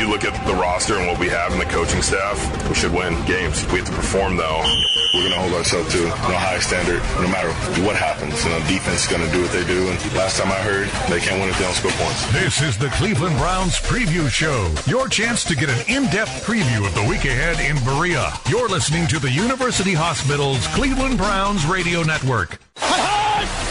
you look at the roster and what we have and the coaching staff, we should win games. We have to perform, though. We're going to hold ourselves to a high standard no matter what happens. You know, defense is going to do what they do. And last time I heard, they can't win if they don't score points. This is the Cleveland Browns preview show. Your chance to get an in-depth preview of the week ahead in Berea. You're listening to the University Hospital's Cleveland Browns Radio Network. Here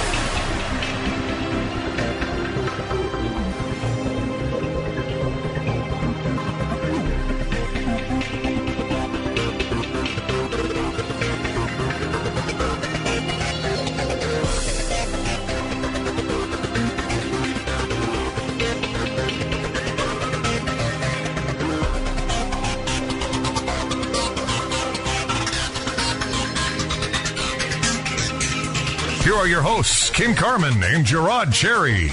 your hosts, Ken Carman and Je'Rod Cherry.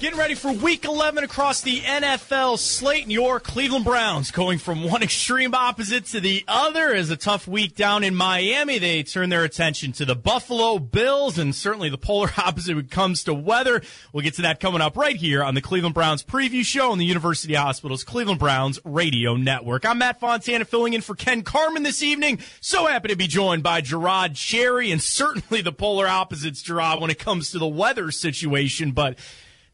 Getting ready for week 11 across the NFL slate. And your Cleveland Browns going from one extreme opposite to the other is a tough week down in Miami. They turn their attention to the Buffalo Bills and certainly the polar opposite when it comes to weather. We'll get to that coming up right here on the Cleveland Browns preview show on the University Hospital's Cleveland Browns radio network. I'm Matt Fontana filling in for Ken Carman this evening. So happy to be joined by Je'Rod Cherry and certainly the polar opposites, Je'Rod, when it comes to the weather situation. But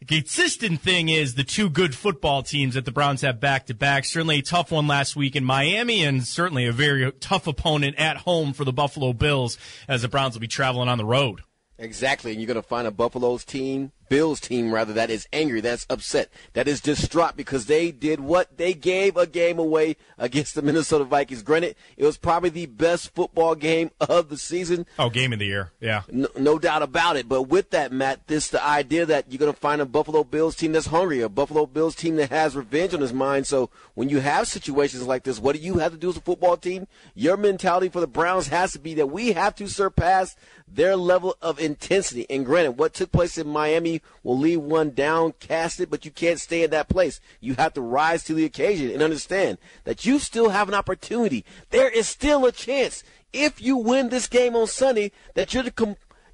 consistent thing is the two good football teams that the Browns have back to back. Certainly a tough one last week in Miami, and certainly a very tough opponent at home for the Buffalo Bills as the Browns will be traveling on the road. Exactly, and you're going to find a Buffalo's team, Bills team rather, that is angry, that's upset, that is distraught because they did what they gave a game away against the Minnesota Vikings. Granted, it was probably the best football game of the season. Oh, game of the year, yeah, no, no doubt about it. But with that, Matt, this the idea that you're going to find a Buffalo Bills team that's hungry, a Buffalo Bills team that has revenge on his mind. So when you have situations like this, what do you have to do as a football team? Your mentality for the Browns has to be that we have to surpass their level of intensity. And granted, what took place in Miami will leave one downcasted, but you can't stay in that place. You have to rise to the occasion and understand that you still have an opportunity. There is still a chance if you win this game on Sunday that you're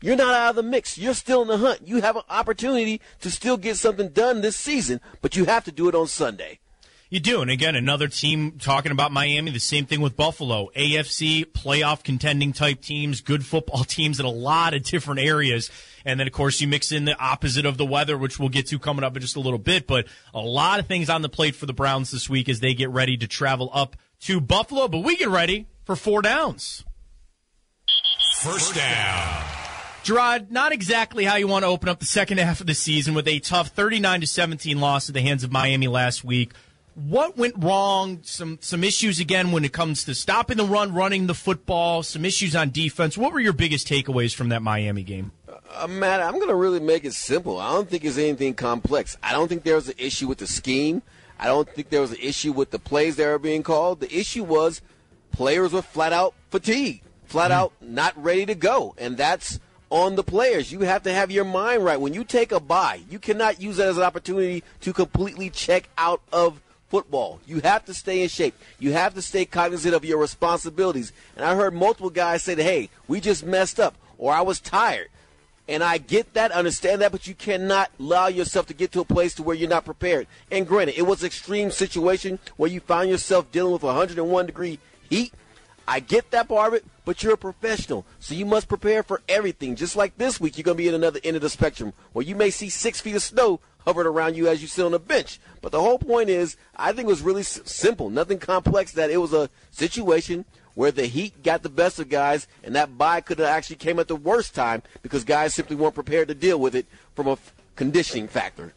you're not out of the mix. You're still in the hunt. You have an opportunity to still get something done this season, but you have to do it on Sunday. You do. And again, another team talking about Miami, the same thing with Buffalo. AFC playoff contending type teams, good football teams in a lot of different areas. And then, of course, you mix in the opposite of the weather, which we'll get to coming up in just a little bit. But a lot of things on the plate for the Browns this week as they get ready to travel up to Buffalo. But we get ready for four downs. First down. Je'Rod, not exactly how you want to open up the second half of the season with a tough 39 to 17 loss at the hands of Miami last week. What went wrong? Some some issues again when it comes to stopping the run, running the football. Some issues on defense. What were your biggest takeaways from that Miami game? Uh, Matt, I'm going to really make it simple. I don't think it's anything complex. I don't think there was an issue with the scheme. I don't think there was an issue with the plays that were being called. The issue was players were flat out fatigued, flat out not ready to go, and that's on the players. You have to have your mind right. When you take a bye, you cannot use that as an opportunity to completely check out of football. You have to stay in shape. You have to stay cognizant of your responsibilities. And I heard multiple guys say that, hey, we just messed up or I was tired. And I get that, understand that, but you cannot allow yourself to get to a place to where you're not prepared. And granted, it was an extreme situation where you found yourself dealing with 101 degree heat. I get that part of it, but you're a professional, so you must prepare for everything. Just like this week, you're going to be at another end of the spectrum where you may see six feet of snow hovered around you as you sit on a bench. But the whole point is, I think it was really s- simple, nothing complex. That it was a situation where the heat got the best of guys, and that bye could have actually came at the worst time because guys simply weren't prepared to deal with it from a f- conditioning factor.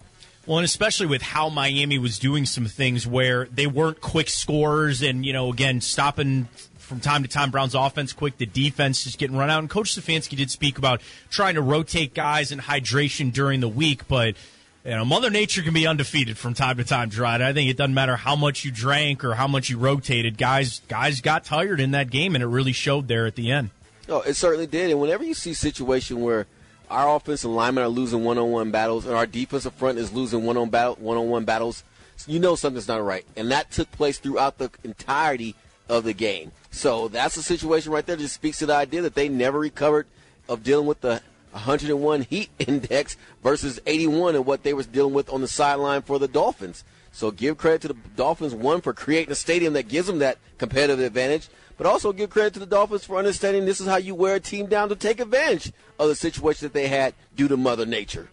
Well, and especially with how Miami was doing some things where they weren't quick scorers and, you know, again, stopping from time to time Brown's offense quick, the defense just getting run out. And Coach Stefanski did speak about trying to rotate guys and hydration during the week, but you know, Mother Nature can be undefeated from time to time, Je'Rod. I think it doesn't matter how much you drank or how much you rotated. Guys guys got tired in that game and it really showed there at the end. Oh, it certainly did. And whenever you see a situation where our offensive linemen are losing one-on-one battles and our defensive front is losing one-on battle, one-on-one battles, you know something's not right. And that took place throughout the entirety of the game. So that's a situation right there that just speaks to the idea that they never recovered of dealing with the 101 heat index versus 81 and what they was dealing with on the sideline for the Dolphins. So give credit to the Dolphins, one, for creating a stadium that gives them that competitive advantage, but also give credit to the Dolphins for understanding this is how you wear a team down to take advantage of the situation that they had due to Mother Nature.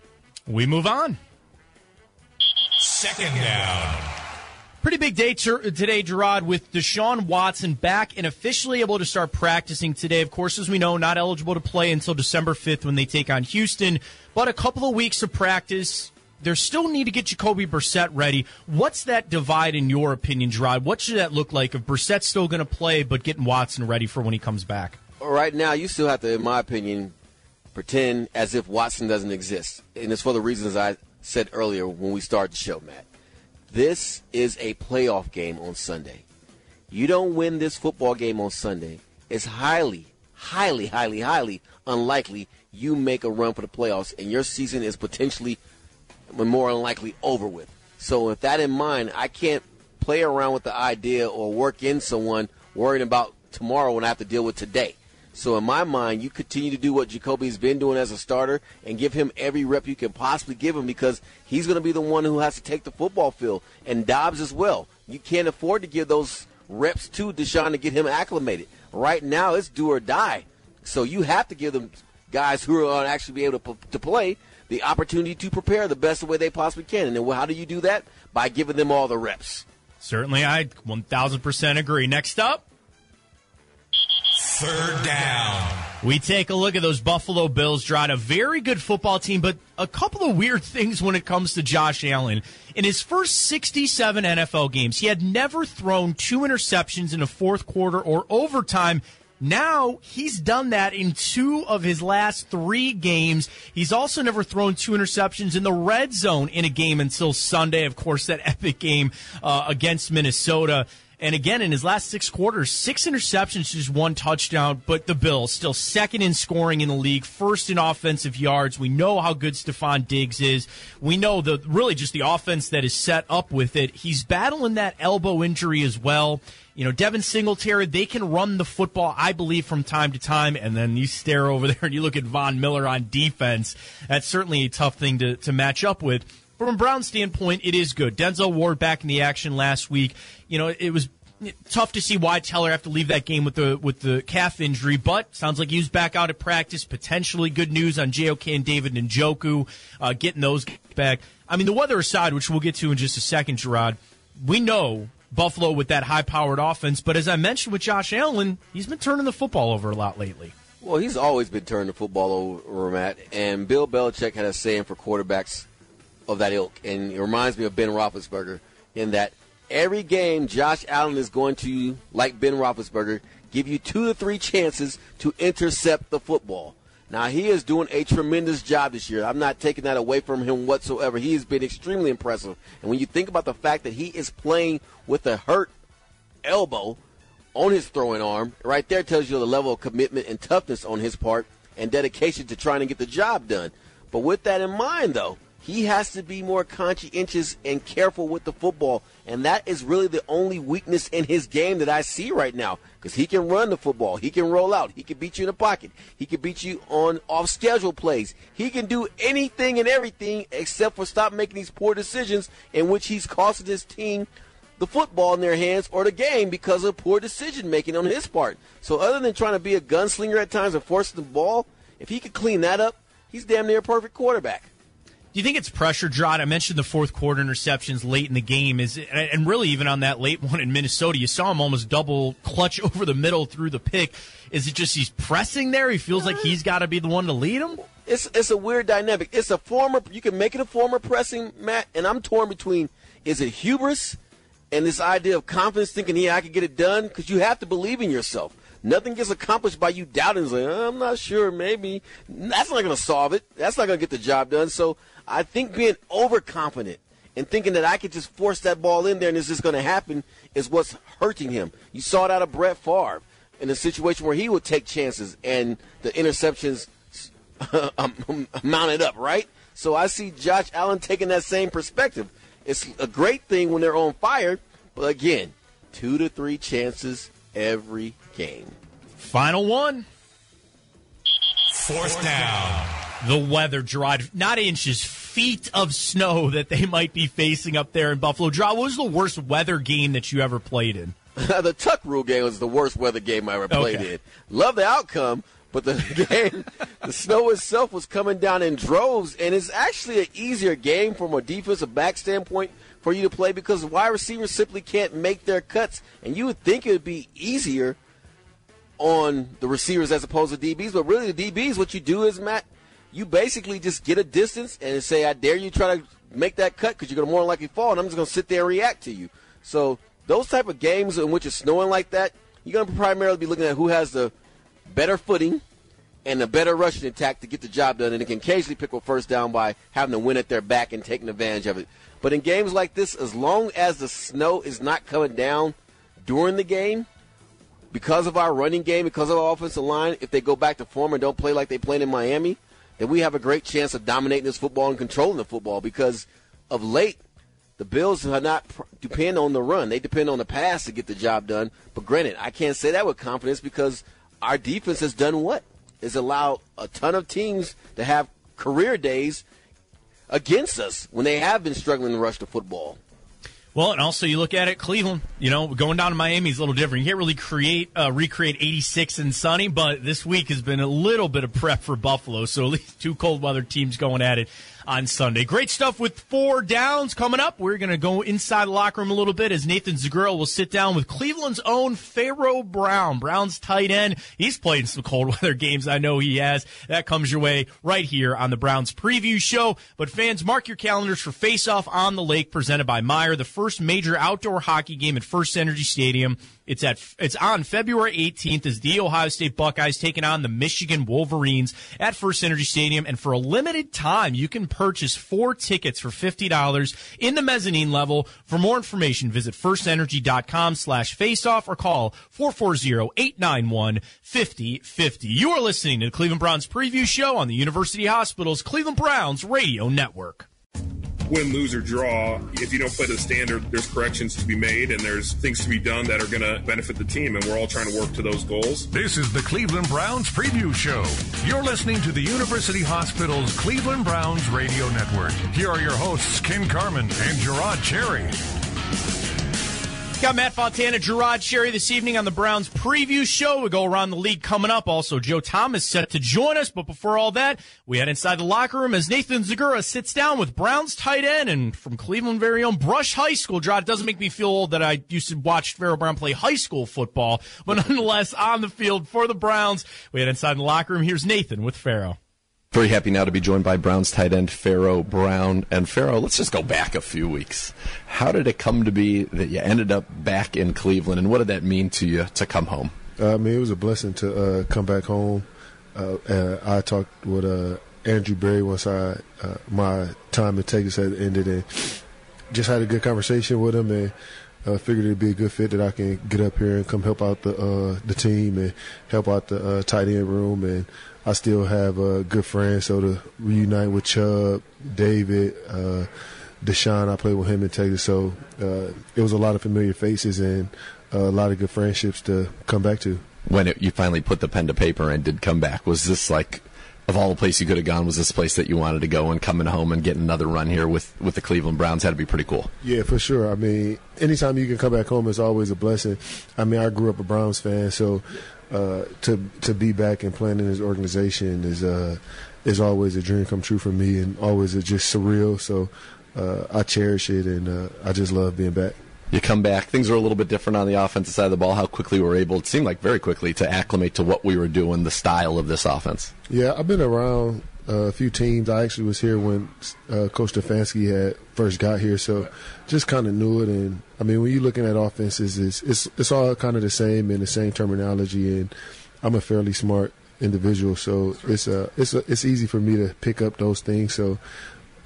We move on. Second down. Pretty big day today, Je'Rod, with Deshaun Watson back and officially able to start practicing today. Of course, as we know, not eligible to play until December 5th when they take on Houston, but a couple of weeks of practice. They still need to get Jacoby Brissett ready. What's that divide in your opinion, Je'Rod? What should that look like if Brissett's still going to play, but getting Watson ready for when he comes back? Right now, you still have to, in my opinion, pretend as if Watson doesn't exist. And it's for the reasons I said earlier when we started the show, Matt. This is a playoff game on Sunday. You don't win this football game on Sunday, it's highly, highly, highly, highly unlikely you make a run for the playoffs and your season is potentially more than likely over with. So with that in mind, I can't play around with the idea or work in someone worrying about tomorrow when I have to deal with today. So in my mind, you continue to do what Jacoby's been doing as a starter and give him every rep you can possibly give him because he's going to be the one who has to take the football field and Dobbs as well. You can't afford to give those reps to Deshaun to get him acclimated. Right now, it's do or die. So you have to give them guys who are going to actually be able to, to play the opportunity to prepare the best way they possibly can. And then how do you do that? By giving them all the reps. Certainly, I 1000% agree. Next up, Third down. We take a look at those Buffalo Bills, Drawing a very good football team, but a couple of weird things when it comes to Josh Allen. In his first 67 NFL games, he had never thrown two interceptions in a fourth quarter or overtime. Now he's done that in two of his last three games. He's also never thrown two interceptions in the red zone in a game until Sunday. Of course, that epic game uh, against Minnesota. And again, in his last six quarters, six interceptions, just one touchdown. But the Bills still second in scoring in the league, first in offensive yards. We know how good Stefon Diggs is. We know the really just the offense that is set up with it. He's battling that elbow injury as well. You know, Devin Singletary, they can run the football, I believe, from time to time. And then you stare over there and you look at Von Miller on defense. That's certainly a tough thing to, to match up with from a Brown standpoint, it is good. Denzel Ward back in the action last week. You know, it was tough to see Wyatt Teller have to leave that game with the with the calf injury, but sounds like he was back out at practice. Potentially good news on JOK and David Njoku, uh, getting those back. I mean, the weather aside, which we'll get to in just a second, Gerard, we know Buffalo with that high powered offense, but as I mentioned with Josh Allen, he's been turning the football over a lot lately. Well, he's always been turning the football over, Matt. And Bill Belichick had a saying for quarterbacks of that ilk, and it reminds me of Ben Roethlisberger in that every game Josh Allen is going to, like Ben Roethlisberger, give you two to three chances to intercept the football. Now he is doing a tremendous job this year. I'm not taking that away from him whatsoever. He has been extremely impressive. And when you think about the fact that he is playing with a hurt elbow on his throwing arm, right there tells you the level of commitment and toughness on his part and dedication to trying to get the job done. But with that in mind, though, he has to be more conscientious and careful with the football. And that is really the only weakness in his game that I see right now. Because he can run the football. He can roll out. He can beat you in the pocket. He can beat you on off schedule plays. He can do anything and everything except for stop making these poor decisions in which he's costing his team the football in their hands or the game because of poor decision making on his part. So other than trying to be a gunslinger at times and forcing the ball, if he could clean that up, he's damn near a perfect quarterback. Do you think it's pressure, Drought? I mentioned the fourth quarter interceptions late in the game, is and really even on that late one in Minnesota, you saw him almost double clutch over the middle through the pick. Is it just he's pressing there? He feels like he's got to be the one to lead him. It's it's a weird dynamic. It's a former. You can make it a former pressing, Matt, and I'm torn between is it hubris and this idea of confidence, thinking, yeah, I can get it done, because you have to believe in yourself. Nothing gets accomplished by you doubting. Like, uh, I'm not sure. Maybe that's not going to solve it. That's not going to get the job done. So I think being overconfident and thinking that I could just force that ball in there and it's just going to happen is what's hurting him. You saw it out of Brett Favre in a situation where he would take chances and the interceptions um, mounted up, right? So I see Josh Allen taking that same perspective. It's a great thing when they're on fire, but again, two to three chances every game. Final one. Fourth down. The weather, dried, not inches feet of snow that they might be facing up there in Buffalo. Draw, what was the worst weather game that you ever played in? the Tuck Rule game was the worst weather game I ever played Okay. in. Love the outcome, but the game, the snow itself was coming down in droves, and it's actually an easier game from a defensive back standpoint for you to play because wide receivers simply can't make their cuts, and you would think it would be easier on the receivers as opposed to DBs, but really the DBs, what you do is, Matt, you basically just get a distance and say, I dare you try to make that cut because you're going to more likely fall, and I'm just going to sit there and react to you. So those type of games in which it's snowing like that, you're going to primarily be looking at who has the better footing and a better rushing attack to get the job done, and it can occasionally pick a first down by having to win at their back and taking advantage of it. But in games like this, as long as the snow is not coming down during the game, because of our running game, because of our offensive line, if they go back to form and don't play like they played in Miami, then we have a great chance of dominating this football and controlling the football because of late, the Bills are not depend on the run. They depend on the pass to get the job done. But granted, I can't say that with confidence because our defense has done what? Has allowed a ton of teams to have career days against us when they have been struggling to rush the football. Well, and also you look at it, Cleveland. You know, going down to Miami is a little different. You can't really create uh, recreate '86 and sunny, but this week has been a little bit of prep for Buffalo. So at least two cold weather teams going at it on Sunday. Great stuff with four downs coming up. We're going to go inside the locker room a little bit as Nathan Zegura will sit down with Cleveland's own Pharaoh Brown, Brown's tight end. He's played some cold weather games. I know he has. That comes your way right here on the Browns preview show. But fans, mark your calendars for Face Off on the Lake presented by Meijer, the first major outdoor hockey game at First Energy Stadium. It's at it's on February 18th as the Ohio State Buckeyes taking on the Michigan Wolverines at First Energy Stadium, and for a limited time, you can purchase four tickets for fifty dollars in the mezzanine level. For more information, visit firstenergy.com/slash faceoff or call 440-891-5050. You are listening to the Cleveland Browns preview show on the University Hospital's Cleveland Browns radio network. Win, lose, or draw, if you don't play the standard, there's corrections to be made and there's things to be done that are going to benefit the team. And we're all trying to work to those goals. This is the Cleveland Browns Preview Show. You're listening to the University Hospital's Cleveland Browns Radio Network. Here are your hosts, Ken Carman and Je'Rod Cherry. Got Matt Fontana, Je'Rod Cherry this evening on the Browns preview show. We go around the league coming up. Also, Joe Thomas set to join us. But before all that, we head inside the locker room as Nathan Zegura sits down with Browns tight end and from Cleveland very own Brush High School. Je'Rod, it doesn't make me feel old that I used to watch Pharaoh Brown play high school football, but nonetheless on the field for the Browns. We head inside the locker room. Here's Nathan with Pharaoh. Very happy now to be joined by Browns tight end Pharaoh Brown. And Pharaoh, let's just go back a few weeks. How did it come to be that you ended up back in Cleveland, and what did that mean to you to come home? Uh, I mean, it was a blessing to uh, come back home. Uh, I talked with uh, Andrew Berry once I uh, my time in Texas had ended, and just had a good conversation with him, and uh, figured it'd be a good fit that I can get up here and come help out the the team and help out the tight end room. And I still have uh, good friends, so to reunite with Chubb, David. Uh, Deshaun, I played with him in Texas, so uh, it was a lot of familiar faces and uh, a lot of good friendships to come back to. When it, you finally put the pen to paper and did come back, was this like, of all the places you could have gone, was this place that you wanted to go and coming home and getting another run here with, with the Cleveland Browns had to be pretty cool? Yeah, for sure. I mean, anytime you can come back home it's always a blessing. I mean, I grew up a Browns fan, so uh, to to be back and playing in this organization is uh, is always a dream come true for me, and always just surreal. So uh, I cherish it, and uh, I just love being back. You come back, things are a little bit different on the offensive side of the ball. How quickly we were able, it seemed like very quickly, to acclimate to what we were doing, the style of this offense. Yeah, I've been around a few teams. I actually was here when uh, Coach Stefanski had first got here, so just kind of knew it. And I mean, when you're looking at offenses, it's it's it's all kind of the same and the same terminology. And I'm a fairly smart individual, so it's uh it's a, it's easy for me to pick up those things. So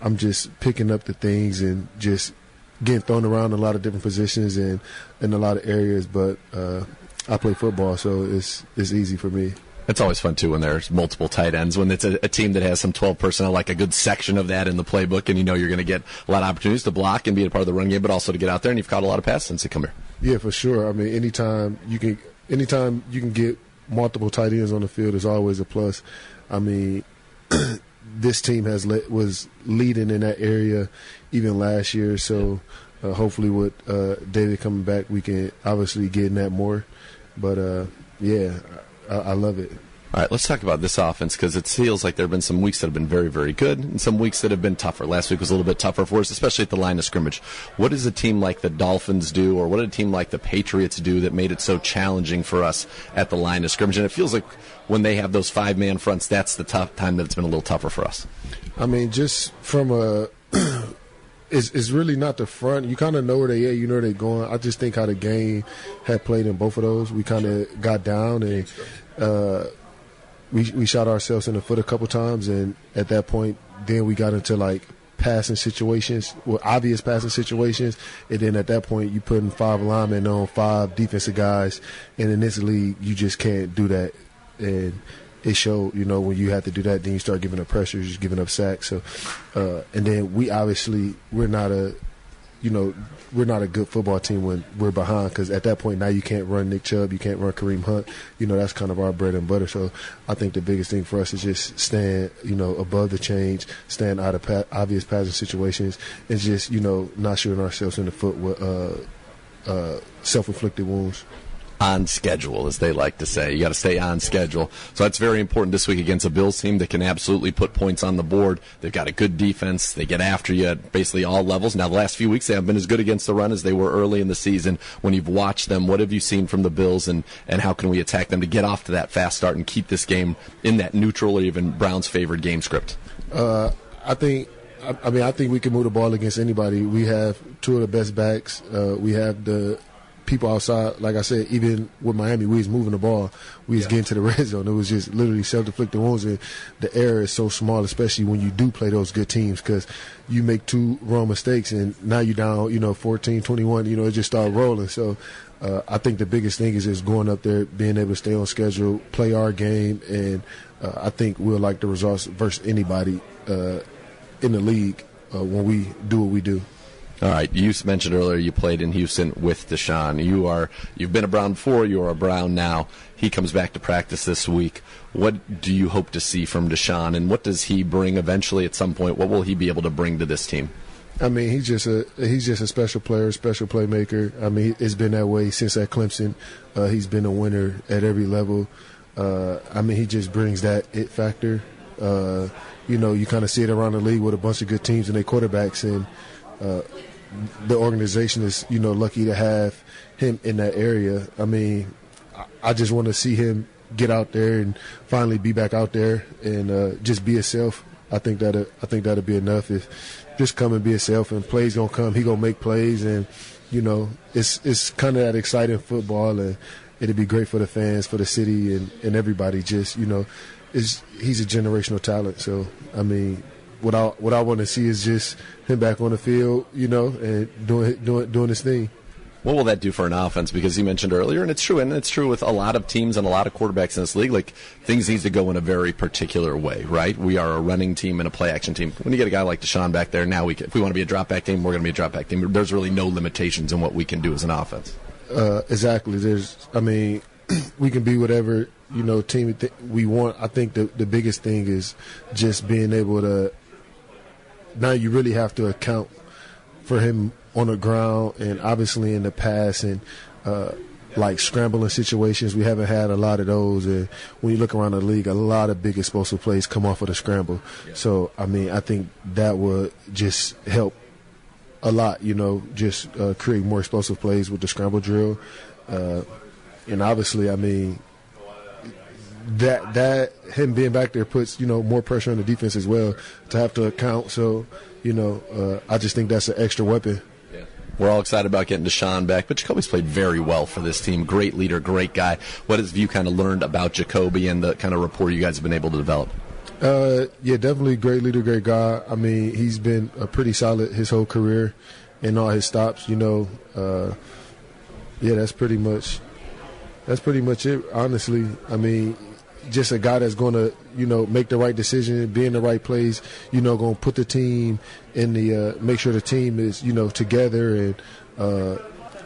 I'm just picking up the things and just getting thrown around a lot of different positions and in a lot of areas. But uh, I play football, so it's it's easy for me. It's always fun too when there's multiple tight ends. When it's a, a team that has some 12 personnel, like a good section of that in the playbook, and you know you're going to get a lot of opportunities to block and be a part of the run game, but also to get out there and you've caught a lot of passes since you come here. Yeah, for sure. I mean, anytime you can, anytime you can get multiple tight ends on the field is always a plus. I mean, this team has le- was leading in that area even last year. So uh, hopefully, with uh, David coming back, we can obviously get in that more. But uh, yeah, I, I love it. All right, let's talk about this offense because it feels like there have been some weeks that have been very, very good and some weeks that have been tougher. Last week was a little bit tougher for us, especially at the line of scrimmage. What does a team like the Dolphins do, or what did a team like the Patriots do that made it so challenging for us at the line of scrimmage? And it feels like when they have those five man fronts, that's the tough time that it's been a little tougher for us. I mean, just from a. It's, it's really not the front. You kind of know where they at. You know where they're going. I just think how the game had played in both of those. We kind of got down and uh, we we shot ourselves in the foot a couple times, and at that point, then we got into like passing situations, well, obvious passing situations, and then at that point, you putting five linemen on five defensive guys, and in this league, you just can't do that, and it showed, you know, when you have to do that, then you start giving up pressure, you're just giving up sacks. So, uh, and then we obviously we're not a, you know, we're not a good football team when we're behind because at that point now you can't run Nick Chubb, you can't run Kareem Hunt. You know that's kind of our bread and butter. So I think the biggest thing for us is just stand, you know, above the change, stand out of pa- obvious passing situations, and just you know not shooting ourselves in the foot with uh, uh, self-inflicted wounds on schedule, as they like to say. You got to stay on schedule. So that's very important this week against a Bills team that can absolutely put points on the board. They've got a good defense. They get after you at basically all levels. Now, the last few weeks, they haven't been as good against the run as they were early in the season. When you've watched them, what have you seen from the Bills, and, and how can we attack them to get off to that fast start and keep this game in that neutral or even Browns favored game script? Uh, I think I mean, I think we can move the ball against anybody. We have two of the best backs. Uh, we have the people outside, like I said, even with Miami, we was moving the ball. We was yeah. getting to the red zone. It was just literally self-inflicted wounds. And the error is so small, especially when you do play those good teams, because you make two wrong mistakes and now you're down, you know, 14, 21, you know, it just start rolling. So uh, I think the biggest thing is just going up there, being able to stay on schedule, play our game, and uh, I think we'll like the results versus anybody uh, in the league uh, when we do what we do. All right, you mentioned earlier you played in Houston with Deshaun. You are you've been a Brown before. You are a Brown now. He comes back to practice this week. What do you hope to see from Deshaun, and what does he bring eventually at some point? What will he be able to bring to this team? I mean, he's just a he's just a special player, special playmaker. I mean, it's been that way since at Clemson. Uh, he's been a winner at every level. Uh, I mean, he just brings that it factor. Uh, you know, you kind of see it around the league with a bunch of good teams and their quarterbacks, and uh, the organization is you know lucky to have him in that area. I mean, I just want to see him get out there and finally be back out there and uh, just be himself. I think that I think that'll be enough if just come and be himself and plays gonna come. He gonna make plays and you know it's it's kind of that exciting football and it'd be great for the fans, for the city and and everybody. Just you know, is he's a generational talent. So I mean, what I what I want to see is just him back on the field, you know, and doing doing doing his thing. What will that do for an offense? Because you mentioned earlier, and it's true, and it's true with a lot of teams and a lot of quarterbacks in this league. Like things need to go in a very particular way, right? We are a running team and a play action team. When you get a guy like Deshaun back there, now we can, if we want to be a drop back team, we're going to be a drop back team. There's really no limitations in what we can do as an offense. Uh, exactly. There's, I mean, we can be whatever you know team th- we want. I think the the biggest thing is just being able to now you really have to account for him on the ground and obviously in the past and uh, like scrambling situations. We haven't had a lot of those. And when you look around the league, a lot of big explosive plays come off of the scramble. Yeah. So, I mean, I think that would just help a lot, you know, just uh, create more explosive plays with the scramble drill. Uh, and obviously, I mean, that that him being back there puts you know more pressure on the defense as well to have to account. So you know, uh, I just think that's an extra weapon. Yeah. We're all excited about getting Deshaun back, but Jacoby's played very well for this team. Great leader, great guy. What have you kind of learned about Jacoby and the kind of rapport you guys have been able to develop? Uh, yeah, definitely great leader, great guy. I mean, he's been a pretty solid his whole career in all his stops. You know, uh, yeah, that's pretty much that's pretty much it. Honestly, I mean, just a guy that's going to, you know, make the right decision, be in the right place, you know, going to put the team in the, uh, make sure the team is, you know, together and uh,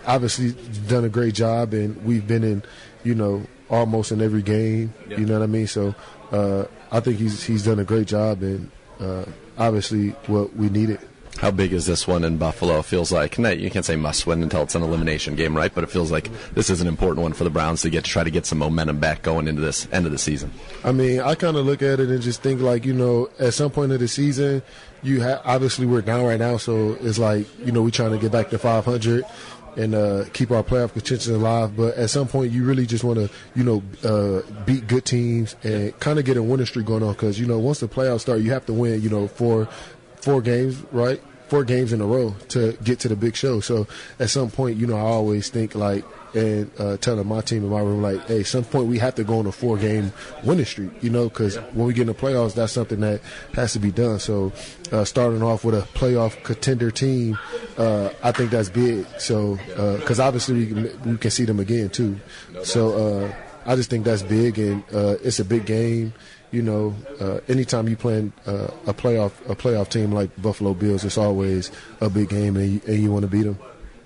obviously done a great job. And we've been in, you know, almost in every game, yeah. you know what I mean? So uh, I think he's he's done a great job and uh, obviously what we needed. How big is this one in Buffalo? It feels like you can't say must win until it's an elimination game, right? But it feels like this is an important one for the Browns to get to try to get some momentum back going into this end of the season. I mean, I kind of look at it and just think like you know, at some point of the season, you have obviously we're down right now, so it's like you know we're trying to get back to 500 and uh, keep our playoff contention alive. But at some point, you really just want to, you know, uh, beat good teams and kind of get a winning streak going on. Because you know, once the playoffs start, you have to win, you know, four four games, right? Four games in a row to get to the big show. So at some point, you know, I always think like and uh, telling my team in my room like, hey, some point we have to go on a four game winning streak, you know, because when we get in the playoffs, that's something that has to be done. So uh, starting off with a playoff contender team, uh, I think that's big. So because uh, obviously we can, we can see them again too. So uh, I just think that's big, and uh, it's a big game you know, uh, anytime you play uh, a playoff a playoff team like Buffalo Bills, it's always a big game, and you, and you want to beat them.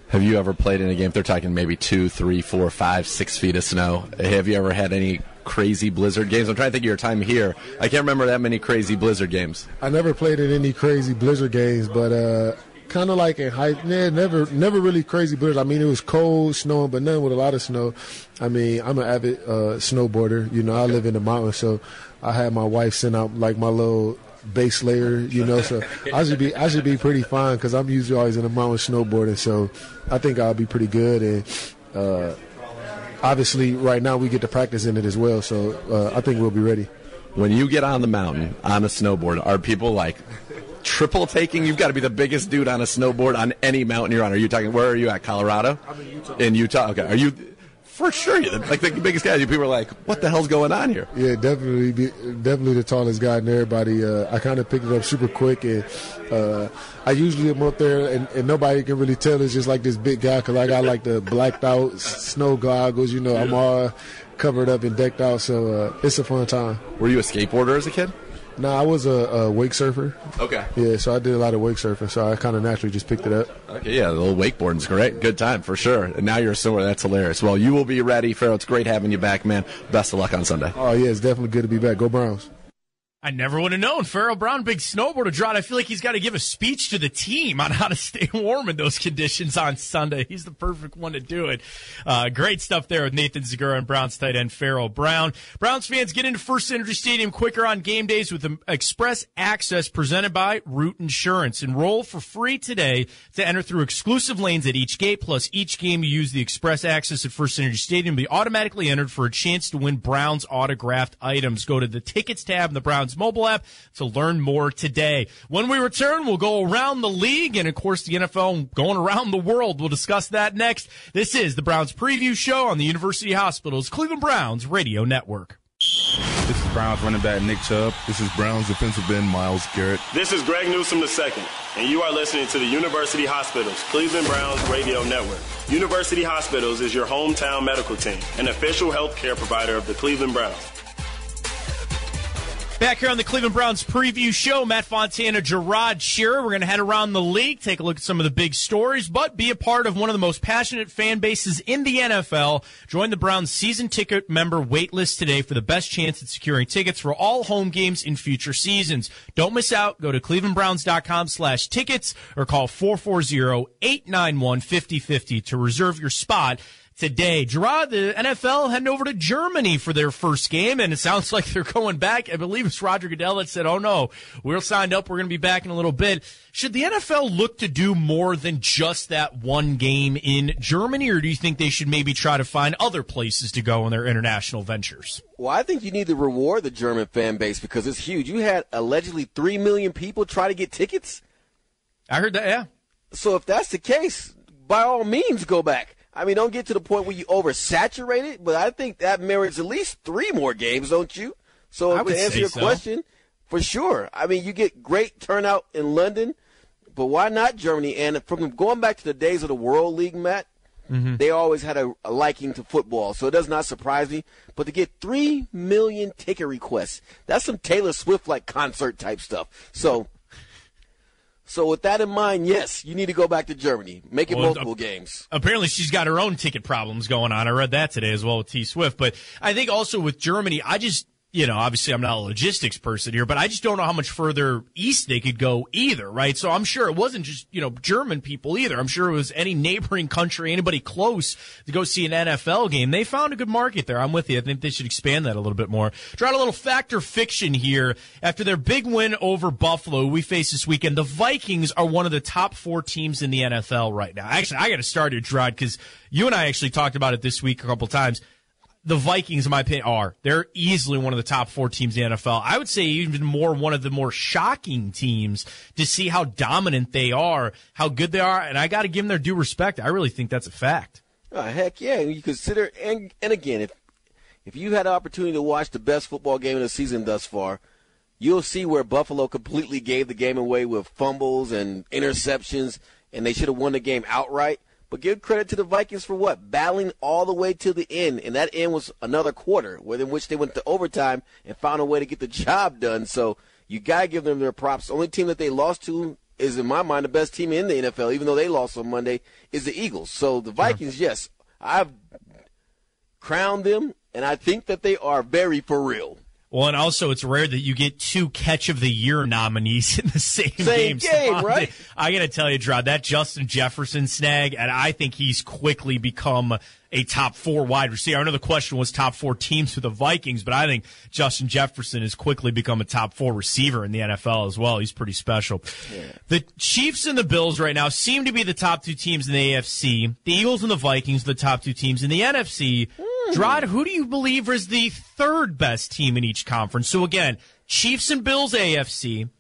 Have you ever played in a game? If they're talking maybe two, three, four, five, six feet of snow. Have you ever had any crazy blizzard games? I'm trying to think of your time here. I can't remember that many crazy blizzard games. I never played in any crazy blizzard games, but uh, kind of like in high, yeah, never, never really crazy blizzard. I mean, it was cold, snowing, but none with a lot of snow. I mean, I'm an avid uh, snowboarder. You know, I live in the mountains, so I had my wife send out like my little base layer, you know. So I should be I should be pretty fine because I'm usually always in the mountain snowboarding. So I think I'll be pretty good. And uh, obviously, right now we get to practice in it as well. So uh, I think we'll be ready. When you get on the mountain on a snowboard, are people like triple taking? You've got to be the biggest dude on a snowboard on any mountain you're on. Are you talking? Where are you at? Colorado? I'm in Utah. In Utah. Okay. Are you? For sure. Like the biggest guy, people are like, "What the hell's going on here?" Yeah, definitely, definitely the tallest guy and everybody. Uh, I kind of picked it up super quick, and uh, I usually am up there, and, and, nobody can really tell it's just like this big guy because I got like the blacked out snow goggles. You know, I'm all covered up and decked out, so uh, it's a fun time. Were you a skateboarder as a kid? No, I was a, a, wake surfer. Okay. Yeah, so I did a lot of wake surfing, so I kind of naturally just picked it up. Okay, yeah, the little wakeboarding's great. Good time for sure. And now you're a swimmer. That's hilarious. Well, you will be ready, Pharaoh. It's great having you back, man. Best of luck on Sunday. Oh yeah, it's definitely good to be back. Go Browns. I never would have known. Pharaoh Brown, big snowboarder, Drought. I feel like he's got to give a speech to the team on how to stay warm in those conditions on Sunday. He's the perfect one to do it. Uh, great stuff there with Nathan Zegura and Browns tight end Pharaoh Brown. Browns fans get into First Energy Stadium quicker on game days with express access presented by Root Insurance. Enroll for free today to enter through exclusive lanes at each gate. Plus, each game you use the express access at First Energy Stadium be automatically entered for a chance to win Browns autographed items. Go to the tickets tab in the Browns mobile app to learn more today. When we return, we'll go around the league and, of course, the NFL going around the world. We'll discuss that next. This is the Browns Preview Show on the University Hospitals Cleveland Browns Radio Network. This is Browns running back Nick Chubb. This is Browns defensive end Myles Garrett. This is Greg Newsome II, and you are listening to the University Hospitals Cleveland Browns Radio Network. University Hospitals is your hometown medical team, an official health care provider of the Cleveland Browns. Back here on the Cleveland Browns preview show, Matt Fontana, Je'Rod Cherry. We're going to head around the league, take a look at some of the big stories, but be a part of one of the most passionate fan bases in the NFL. Join the Browns season ticket member waitlist today for the best chance at securing tickets for all home games in future seasons. Don't miss out. Go to clevelandbrowns.com slash tickets or call 440-891-5050 to reserve your spot today. Je'Rod, the NFL heading over to Germany for their first game, and it sounds like they're going back. I believe it's Roger Goodell that said, oh no, we're signed up. We're going to be back in a little bit. Should the NFL look to do more than just that one game in Germany, or do you think they should maybe try to find other places to go on their international ventures? Well, I think you need to reward the German fan base because it's huge. You had allegedly 3 million people try to get tickets. I heard that, yeah. So if that's the case, by all means, go back. I mean, don't get to the point where you oversaturate it, but I think that merits at least three more games, don't you? So to answer your so. question, for sure. I mean, you get great turnout in London, but why not Germany? And from going back to the days of the World League, Matt, mm-hmm. they always had a, a liking to football, so it does not surprise me. But to get three million ticket requests, that's some Taylor Swift like concert type stuff. So so with that in mind, yes, you need to go back to Germany. Make it well, multiple uh, games. Apparently, she's got her own ticket problems going on. I read that today as well with T Swift. But I think also with Germany, I just you know, obviously I'm not a logistics person here, but I just don't know how much further east they could go either, right? So I'm sure it wasn't just, you know, German people either. I'm sure it was any neighboring country, anybody close to go see an NFL game. They found a good market there. I'm with you. I think they should expand that a little bit more. Try a little factor fiction here. After their big win over Buffalo, we face this weekend, the Vikings are one of the top four teams in the NFL right now. Actually, I got to start it, Je'Rod, because you and I actually talked about it this week a couple times the Vikings, in my opinion, are. They're easily one of the top four teams in the NFL. I would say even more one of the more shocking teams to see how dominant they are, how good they are, and I got to give them their due respect. I really think that's a fact. Oh, heck yeah! You consider, and and again, if if you had the opportunity to watch the best football game of the season thus far, you'll see where Buffalo completely gave the game away with fumbles and interceptions, and they should have won the game outright. But give credit to the Vikings for what? Battling all the way to the end. And that end was another quarter, within which they went to overtime and found a way to get the job done. So you got to give them their props. The only team that they lost to is, in my mind, the best team in the NFL, even though they lost on Monday, is the Eagles. So the Vikings, yes, I've crowned them, and I think that they are very for real. Well, and also it's rare that you get two catch of the year nominees in the same, same game. game right? I got to tell you, Drod, that Justin Jefferson snag, and I think he's quickly become a top four wide receiver. I know the question was top four teams for the Vikings, but I think Justin Jefferson has quickly become a top four receiver in the NFL as well. He's pretty special. Yeah. The Chiefs and the Bills right now seem to be the top two teams in the AFC. The Eagles and the Vikings, the top two teams in the NFC. Mm. Drod, who do you believe is the third best team in each conference? So again, Chiefs and Bills AFC,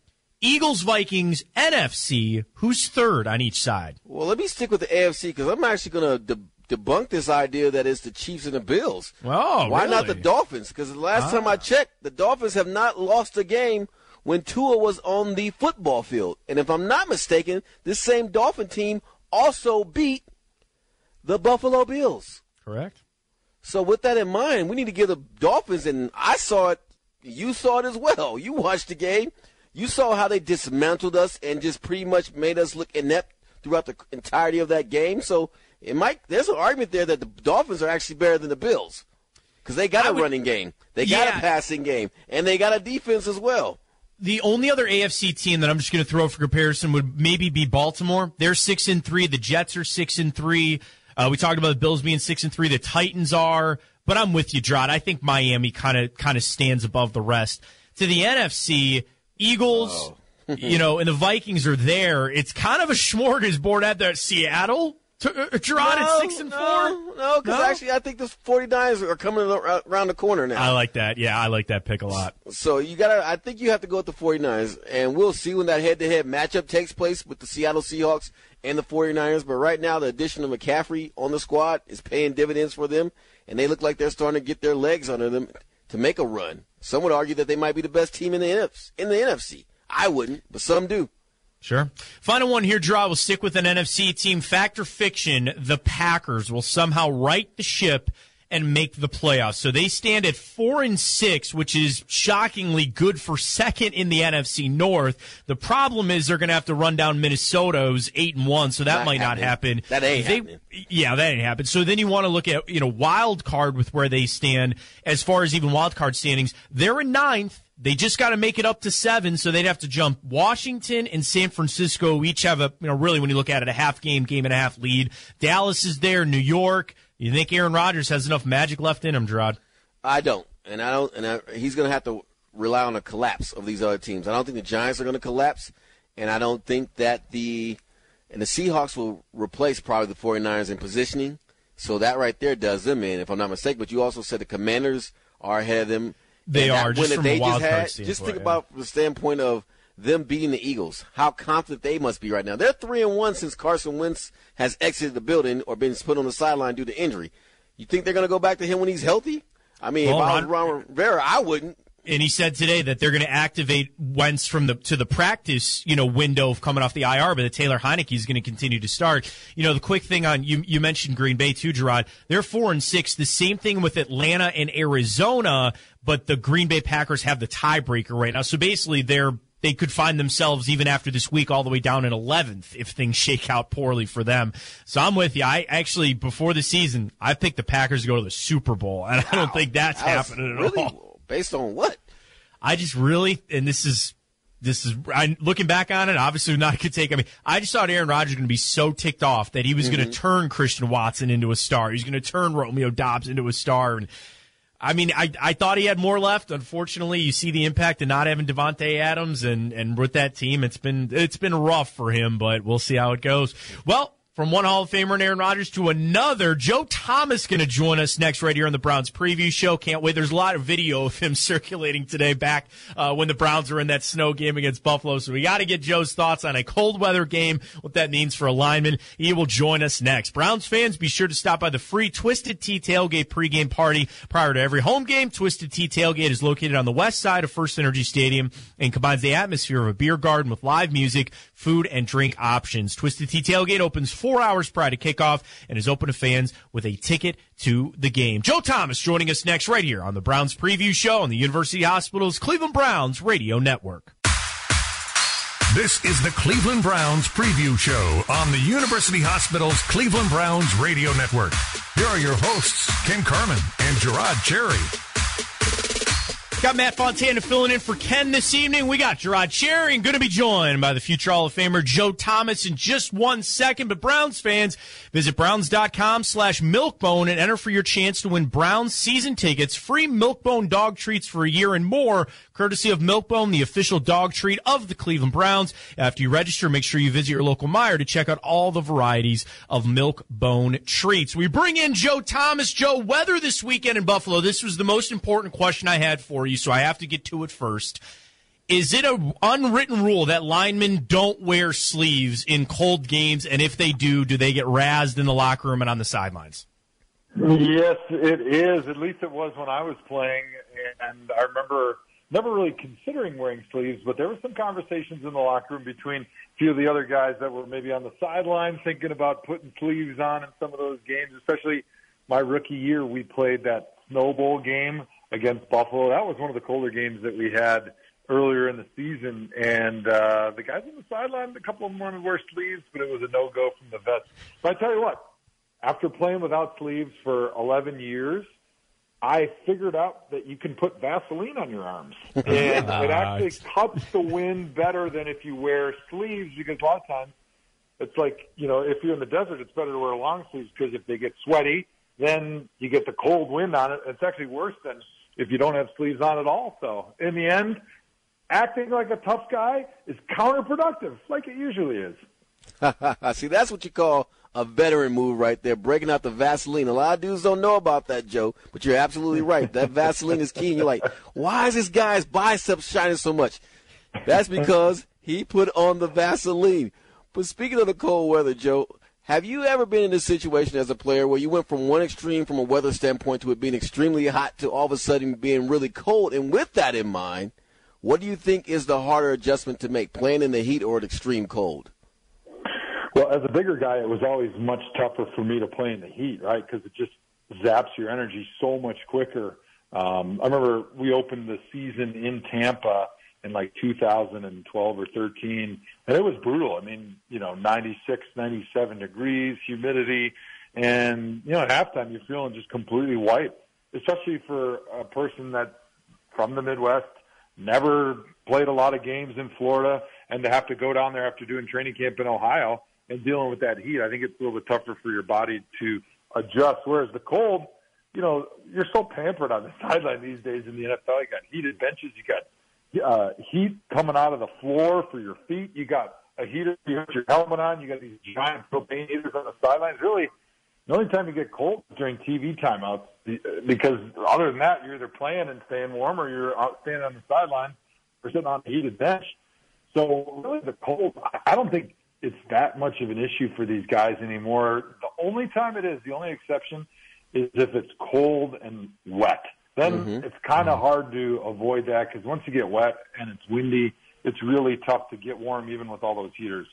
Eagles Vikings NFC. Who's third on each side? Well, let me stick with the AFC because I'm actually going to de- debunk this idea that it's the Chiefs and the Bills. Oh, why really? not the Dolphins? Because the last ah. time I ah. checked, the Dolphins have not lost a game when Tua was on the football field. And if I'm not mistaken, this same Dolphin team also beat the Buffalo Bills. Correct. So with that in mind, we need to give the Dolphins, and I saw it, you saw it as well. You watched the game. You saw how they dismantled us and just pretty much made us look inept throughout the entirety of that game. So it might there's an argument there that the Dolphins are actually better than the Bills because they got I a would, running game, they got yeah. a passing game, and they got a defense as well. The only other AFC team that I'm just going to throw for comparison would maybe be Baltimore. They're six and three. The Jets are six and three. Uh, we talked about the Bills being six and three. The Titans are, but I'm with you, Drod. I think Miami kind of kind of stands above the rest. To the NFC, Eagles, oh. you know, and the Vikings are there. It's kind of a smorgasbord out there. Seattle, uh, Je'Rod no, at six and no, four? No, because no? actually, I think the 49ers are coming around the corner now. I like that. Yeah, I like that pick a lot. So you gotta. I think you have to go with the 49ers, and we'll see when that head-to-head matchup takes place with the Seattle Seahawks and the 49ers. But right now, the addition of McCaffrey on the squad is paying dividends for them, and they look like they're starting to get their legs under them to make a run. Some would argue that they might be the best team in the NFC. In the NFC, I wouldn't, but some do. Sure. Final one here, Draw. We'll stick with an NFC team. Factor fiction, the Packers will somehow right the ship and make the playoffs. So they stand at four and six, which is shockingly good for second in the NFC North. The problem is they're going to have to run down Minnesota's eight and one, so that not might happening. not happen. That ain't they, happening. Yeah, that ain't happen. So then you want to look at you know wild card with where they stand as far as even wild card standings. They're in ninth. They just got to make it up to seven, so they'd have to jump. Washington and San Francisco each have a, you know, really when you look at it, a half game, game and a half lead. Dallas is there, New York, you think Aaron Rodgers has enough magic left in him, Je'Rod? I don't, and I don't, and I, he's going to have to rely on a collapse of these other teams. I don't think the Giants are going to collapse, and I don't think that the and the Seahawks will replace probably the 49ers in positioning. So that right there does them in, if I'm not mistaken. But you also said the Commanders are ahead of them. They are just from they a wild just had, Just think yeah. about the standpoint of them beating the Eagles. How confident they must be right now. They're three and one since Carson Wentz has exited the building or been put on the sideline due to injury. You think they're going to go back to him when he's healthy? I mean, well, if I was Ron Rivera, I wouldn't. And he said today that they're going to activate Wentz from the to the practice, you know, window of coming off the IR, but the Taylor Heinicke is going to continue to start. You know, the quick thing on you you mentioned Green Bay too, Je'Rod. They're four and six. The same thing with Atlanta and Arizona, but the Green Bay Packers have the tiebreaker right now. So basically, they're they could find themselves even after this week all the way down in 11th if things shake out poorly for them. So I'm with you. I actually before the season I picked the Packers to go to the Super Bowl, and I don't think that's happening at really all. Based on what? I just really, and this is this is I, looking back on it. Obviously, not a good take. I mean, I just thought Aaron Rodgers was going to be so ticked off that he was mm-hmm. going to turn Christian Watson into a star. He's going to turn Romeo Doubs into a star. And I mean, I, I thought he had more left. Unfortunately, you see the impact of not having Davante Adams and, and with that team, it's been it's been rough for him, but we'll see how it goes. Well, from one Hall of Famer and Aaron Rodgers to another, Joe Thomas going to join us next right here on the Browns preview show. Can't wait. There's a lot of video of him circulating today back uh, when the Browns were in that snow game against Buffalo. So we got to get Joe's thoughts on a cold weather game, what that means for a lineman. He will join us next. Browns fans, be sure to stop by the free Twisted Tea Tailgate pregame party prior to every home game. Twisted Tea Tailgate is located on the west side of FirstEnergy Stadium and combines the atmosphere of a beer garden with live music, food, and drink options. Twisted Tea Tailgate opens four hours prior to kickoff and is open to fans with a ticket to the game. Joe Thomas joining us next right here on the Browns Preview Show on the University Hospital's Cleveland Browns Radio Network. This is the Cleveland Browns Preview Show on the University Hospital's Cleveland Browns Radio Network. Here are your hosts, Ken Carman and Je'Rod Cherry. Got Matt Fontana filling in for Ken this evening. We got Je'Rod Cherry and going to be joined by the future Hall of Famer Joe Thomas in just one second. But Browns fans, visit browns.com slash milkbone and enter for your chance to win Browns season tickets, free Milkbone dog treats for a year and more courtesy of Milkbone, the official dog treat of the Cleveland Browns. After you register, make sure you visit your local Meijer to check out all the varieties of Milkbone treats. We bring in Joe Thomas. Joe, weather this weekend in Buffalo. This was the most important question I had for you, so I have to get to it first. Is it an unwritten rule that linemen don't wear sleeves in cold games? And if they do, do they get razzed in the locker room and on the sidelines? Yes, it is. At least it was when I was playing. And I remember never really considering wearing sleeves, but there were some conversations in the locker room between a few of the other guys that were maybe on the sideline thinking about putting sleeves on in some of those games, especially my rookie year. We played that Snow Bowl game against Buffalo. That was one of the colder games that we had earlier in the season. And uh, the guys on the sideline, a couple of them wanted to wear sleeves, but it was a no-go from the vets. But I tell you what, after playing without sleeves for 11 years – I figured out that you can put Vaseline on your arms, and it actually cuts the wind better than if you wear sleeves. Because a lot of times, it's like you know, if you're in the desert, it's better to wear long sleeves because if they get sweaty, then you get the cold wind on it. It's actually worse than if you don't have sleeves on at all. So in the end, acting like a tough guy is counterproductive, like it usually is. See, that's what you call a veteran move right there, breaking out the Vaseline. A lot of dudes don't know about that, Joe, but you're absolutely right. That Vaseline is key. And you're like, why is this guy's biceps shining so much? That's because he put on the Vaseline. But speaking of the cold weather, Joe, have you ever been in this situation as a player where you went from one extreme from a weather standpoint to it being extremely hot to all of a sudden being really cold? And with that in mind, what do you think is the harder adjustment to make, playing in the heat or an extreme cold? Well, as a bigger guy, it was always much tougher for me to play in the heat, right? Because it just zaps your energy so much quicker. Um, I remember we opened the season in Tampa in like 2012 or 13, and it was brutal. I mean, you know, 96, 97 degrees, humidity, and you know, at halftime you're feeling just completely white, especially for a person that from the Midwest, never played a lot of games in Florida, and to have to go down there after doing training camp in Ohio and dealing with that heat, I think it's a little bit tougher for your body to adjust. Whereas the cold, you know, you're so pampered on the sideline these days in the NFL. You got heated benches, you got uh, heat coming out of the floor for your feet, you got a heater, you have your helmet on, you got these giant propane heaters on the sidelines. Really, the only time you get cold is during TV timeouts because other than that, you're either playing and staying warm or you're out standing on the sideline or sitting on a heated bench. So really, the cold, I don't think it's that much of an issue for these guys anymore. The only time it is, the only exception is if it's cold and wet. Then mm-hmm. it's kind of hard to avoid that because once you get wet and it's windy, it's really tough to get warm even with all those heaters.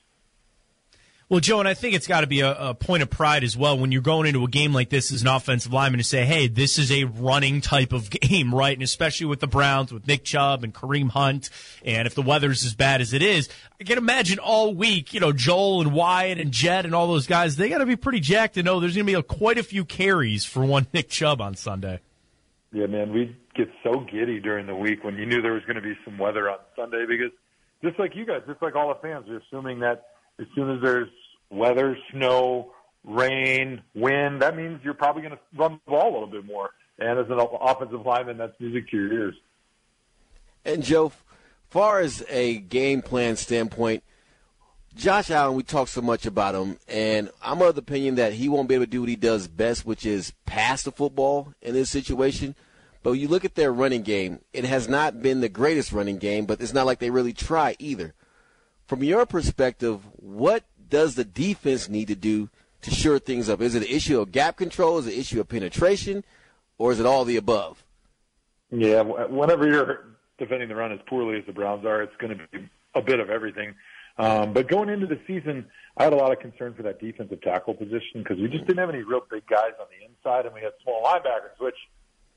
Well, Joe, and I think it's got to be a, a, point of pride as well when you're going into a game like this as an offensive lineman to say, hey, this is a running type of game, right? And especially with the Browns, with Nick Chubb and Kareem Hunt, and if the weather's as bad as it is, I can imagine all week, you know, Joel and Wyatt and Jed and all those guys, they got to be pretty jacked to know there's going to be a, quite a few carries for one Nick Chubb on Sunday. Yeah, man, we get so giddy during the week when you knew there was going to be some weather on Sunday because just like you guys, just like all the fans, are assuming that as soon as there's weather, snow, rain, wind, that means you're probably going to run the ball a little bit more. And as an offensive lineman, that's music to your ears. And Joe, far as a game plan standpoint, Josh Allen, we talk so much about him, and I'm of the opinion that he won't be able to do what he does best, which is pass the football in this situation. But you look at their running game, it has not been the greatest running game, but it's not like they really try either. From your perspective, what does the defense need to do to shore things up? Is it an issue of gap control? Is it an issue of penetration? Or is it all the above? Yeah, whenever you're defending the run as poorly as the Browns are, it's going to be a bit of everything. Um, but going into the season, I had a lot of concern for that defensive tackle position because we just didn't have any real big guys on the inside, and we had small linebackers, which,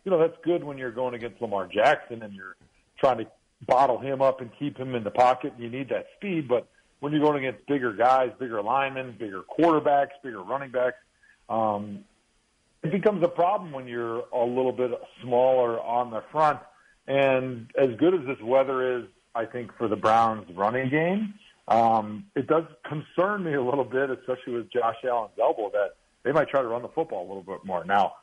you know, that's good when you're going against Lamar Jackson and you're trying to bottle him up and keep him in the pocket. You need that speed, but when you're going against bigger guys, bigger linemen, bigger quarterbacks, bigger running backs, um, it becomes a problem when you're a little bit smaller on the front. And as good as this weather is, I think for the Browns running game, um, it does concern me a little bit, especially with Josh Allen's elbow, that they might try to run the football a little bit more. Now,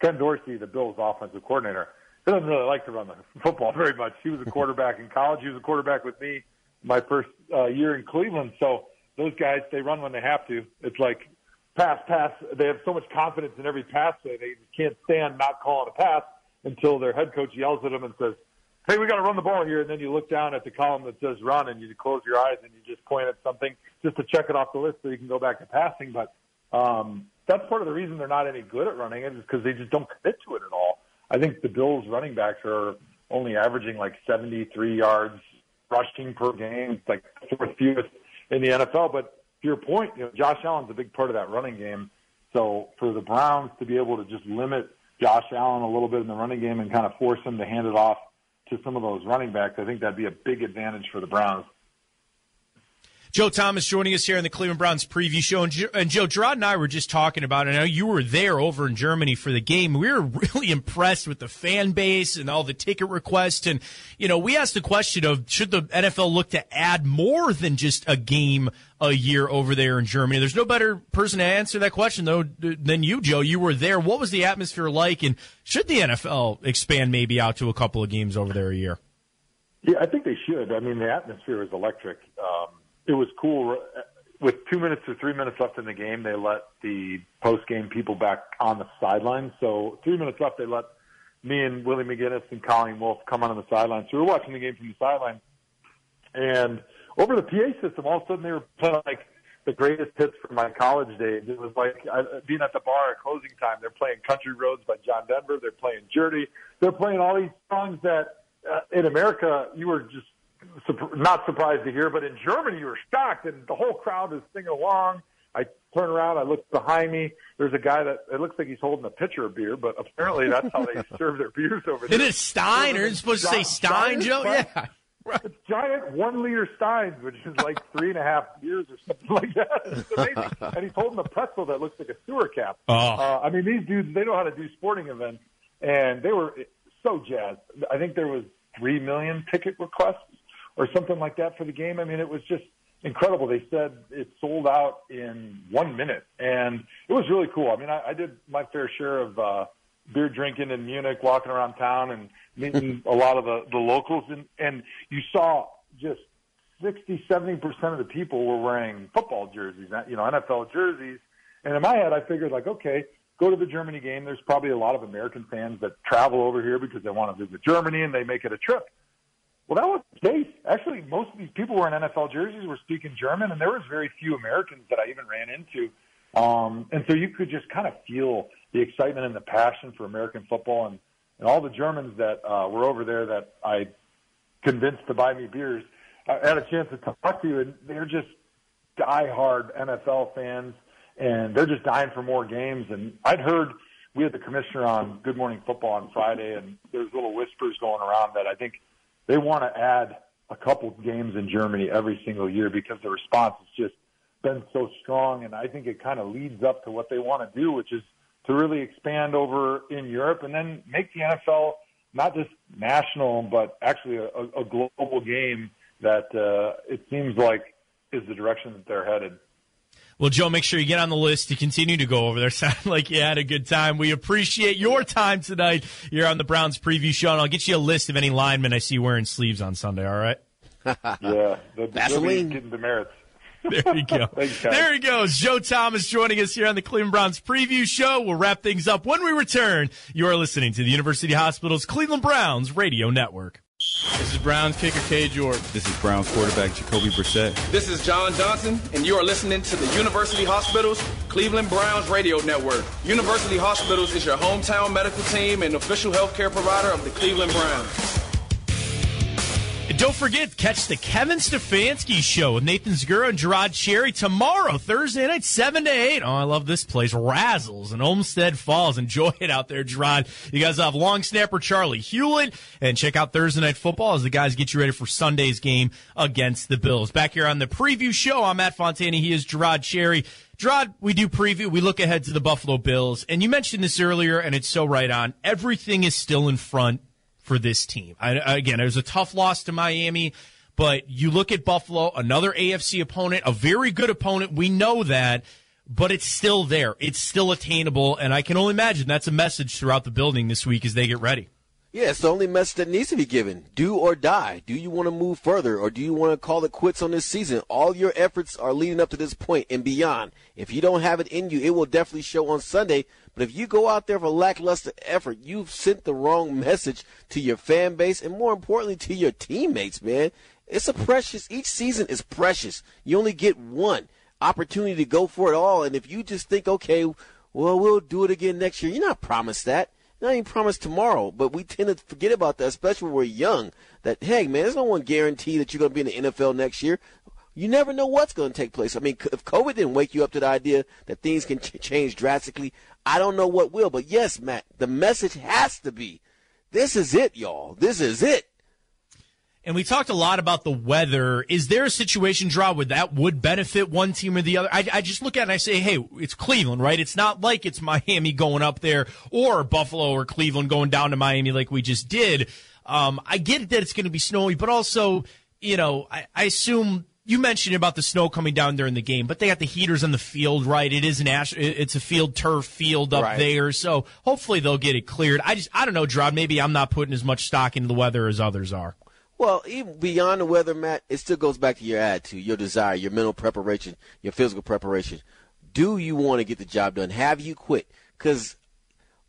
Ken Dorsey, the Bills' offensive coordinator, doesn't really like to run the football very much. He was a quarterback in college. He was a quarterback with me my first uh, year in Cleveland. So those guys, they run when they have to. It's like pass, pass. They have so much confidence in every pass that they can't stand not calling a pass until their head coach yells at them and says, hey, we got to run the ball here. And then you look down at the column that says run and you close your eyes and you just point at something just to check it off the list so you can go back to passing. But um, that's part of the reason they're not any good at running it is because they just don't commit to it at all. I think the Bills running backs are only averaging like 73 yards rushing per game. Like fourth fewest in the NFL. But to your point, you know, Josh Allen's a big part of that running game. So for the Browns to be able to just limit Josh Allen a little bit in the running game and kind of force him to hand it off to some of those running backs, I think that'd be a big advantage for the Browns. Joe Thomas joining us here in the Cleveland Browns preview show. And, Joe, and Joe, Je'Rod and I were just talking about it. I know you were there over in Germany for the game. We were really impressed with the fan base and all the ticket requests. And, you know, we asked the question of should the NFL look to add more than just a game a year over there in Germany? There's no better person to answer that question, though, than you, Joe. You were there. What was the atmosphere like? And should the NFL expand maybe out to a couple of games over there a year? Yeah, I think they should. I mean, the atmosphere is electric. Um, it was cool. With two minutes or three minutes left in the game, they let the post game people back on the sideline. So three minutes left, they let me and Willie McGinest and Colleen Wolfe come on, on the sideline. So we were watching the game from the sideline, and over the PA system, all of a sudden they were playing like the greatest hits from my college days. It was like I, being at the bar at closing time. They're playing Country Roads by John Denver. They're playing Journey. They're playing all these songs that uh, in America you were just not surprised to hear, but in Germany you were shocked, and the whole crowd is singing along. I turn around, I look behind me. There's a guy that it looks like he's holding a pitcher of beer, but apparently that's how they serve their beers over there. It is Stein, or it's supposed to say Stein, Joe? Yeah. Right. It's giant one liter steins, which is like three and a half beers or something like that. and he's holding a pretzel that looks like a sewer cap. Oh. Uh, I mean, these dudes, they know how to do sporting events, and they were so jazzed. I think there was three million ticket requests or something like that for the game. I mean, it was just incredible. They said it sold out in one minute, and it was really cool. I mean, I, I did my fair share of uh, beer drinking in Munich, walking around town, and meeting a lot of the the locals, and and you saw just 60, 70 percent of the people were wearing football jerseys, you know, NFL jerseys. And in my head, I figured like, okay, go to the Germany game. There's probably a lot of American fans that travel over here because they want to visit Germany and they make it a trip. Well, that was the case. Actually, most of these people were in NFL jerseys, were speaking German, and there was very few Americans that I even ran into. Um, and so you could just kind of feel the excitement and the passion for American football, and, and all the Germans that uh, were over there that I convinced to buy me beers. I had a chance to talk to you, and they're just die-hard NFL fans, and they're just dying for more games. And I'd heard we had the commissioner on Good Morning Football on Friday, and there's little whispers going around that I think – they want to add a couple games in Germany every single year because the response has just been so strong. And I think it kind of leads up to what they want to do, which is to really expand over in Europe and then make the NFL not just national, but actually a, a global game that uh, it seems like is the direction that they're headed. Well, Joe, make sure you get on the list to continue to go over there. Sound like you had a good time. We appreciate your time tonight here on the Browns preview show, and I'll get you a list of any linemen I see wearing sleeves on Sunday. All right? yeah, the, Vaseline. Getting demerits. There you go. Thanks, there he goes. Joe Thomas joining us here on the Cleveland Browns preview show. We'll wrap things up when we return. You are listening to the University Hospital's Cleveland Browns radio network. This is Browns kicker Cade York. This is Browns quarterback Jacoby Brissett. This is John Johnson, and you are listening to the University Hospitals Cleveland Browns Radio Network. University Hospitals is your hometown medical team and official healthcare provider of the Cleveland Browns. And don't forget, catch the Kevin Stefanski show with Nathan Zegura and Je'Rod Cherry tomorrow, Thursday night, 7 to 8. Oh, I love this place. Razzles and Olmsted Falls. Enjoy it out there, Je'Rod. You guys have long snapper Charley Hughlett. And check out Thursday night football as the guys get you ready for Sunday's game against the Bills. Back here on the preview show, I'm Matt Fontana. He is Je'Rod Cherry. Je'Rod, we do preview. We look ahead to the Buffalo Bills. And you mentioned this earlier, and it's so right on. Everything is still in front for this team. I, again, it was a tough loss to Miami, but you look at Buffalo, another AFC opponent, a very good opponent. We know that, but it's still there. It's still attainable, and I can only imagine that's a message throughout the building this week as they get ready. Yeah, it's the only message that needs to be given. Do or die. Do you want to move further or do you want to call it quits on this season? All your efforts are leading up to this point and beyond. If you don't have it in you, it will definitely show on Sunday. But if you go out there for lackluster effort, you've sent the wrong message to your fan base and more importantly to your teammates, man. It's a precious, each season is precious. You only get one opportunity to go for it all. And if you just think, okay, well, we'll do it again next year, you're not promised that not even promised tomorrow, but we tend to forget about that, especially when we're young. That hey, man, there's no one guarantee that you're going to be in the NFL next year. You never know what's going to take place. I mean, if COVID didn't wake you up to the idea that things can ch- change drastically, I don't know what will. But yes, Matt, the message has to be, this is it, y'all. This is it. And we talked a lot about the weather. Is there a situation, draw where that would benefit one team or the other? I, I, just look at it and I say, hey, it's Cleveland, right? It's not like it's Miami going up there or Buffalo or Cleveland going down to Miami like we just did. Um, I get that it's going to be snowy, but also, you know, I, I assume you mentioned about the snow coming down during the game, but they got the heaters on the field, right? It is an ash, it's a field turf field up right. there, so hopefully they'll get it cleared. I just, I don't know, Je'Rod. Maybe I'm not putting as much stock into the weather as others are. Well, even beyond the weather, Matt, it still goes back to your attitude, your desire, your mental preparation, your physical preparation. Do you want to get the job done? Have you quit? Because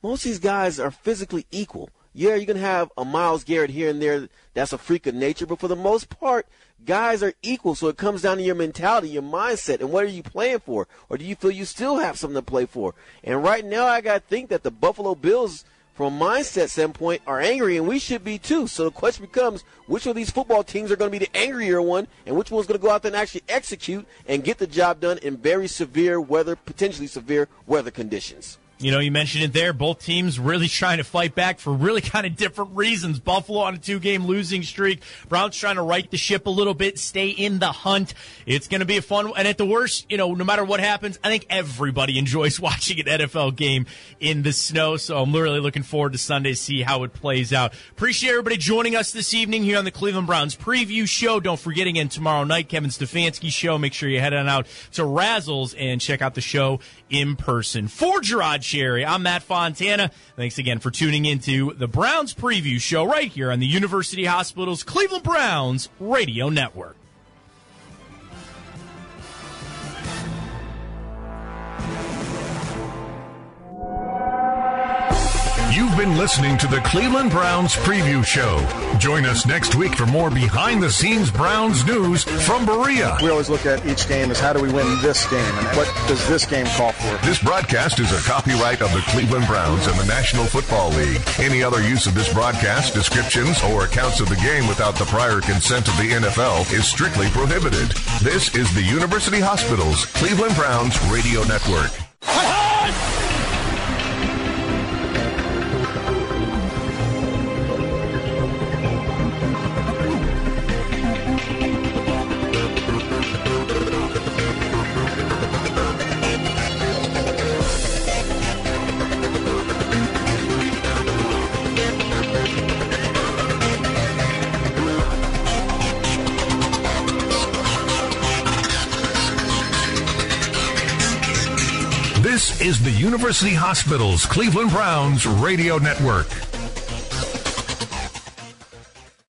most of these guys are physically equal. Yeah, going to have a Myles Garrett here and there. That's a freak of nature. But for the most part, guys are equal. So it comes down to your mentality, your mindset, and what are you playing for? Or do you feel you still have something to play for? And right now, I got to think that the Buffalo Bills – from a mindset standpoint, are angry, and we should be too. So the question becomes, which of these football teams are going to be the angrier one, and which one's going to go out there and actually execute and get the job done in very severe weather, potentially severe weather conditions? You know, you mentioned it there. Both teams really trying to fight back for really kind of different reasons. Buffalo on a two game losing streak. Browns trying to right the ship a little bit, stay in the hunt. It's going to be a fun, and at the worst, you know, no matter what happens, I think everybody enjoys watching an NFL game in the snow. So I'm really looking forward to Sunday to see how it plays out. Appreciate everybody joining us this evening here on the Cleveland Browns preview show. Don't forget again tomorrow night, Kevin Stefanski show. Make sure you head on out to Razzles and check out the show in person. For Je'Rod Cherry, I'm Matt Fontana. Thanks again for tuning into the Browns preview show right here on the University Hospital's Cleveland Browns radio network. Been listening to the Cleveland Browns Preview Show. Join us next week for more behind the scenes Browns news from Berea. We always look at each game as how do we win this game and what does this game call for? This broadcast is a copyright of the Cleveland Browns and the National Football League. Any other use of this broadcast, descriptions, or accounts of the game without the prior consent of the NFL is strictly prohibited. This is the University Hospitals Cleveland Browns Radio Network. University Hospitals Cleveland Browns Radio Network.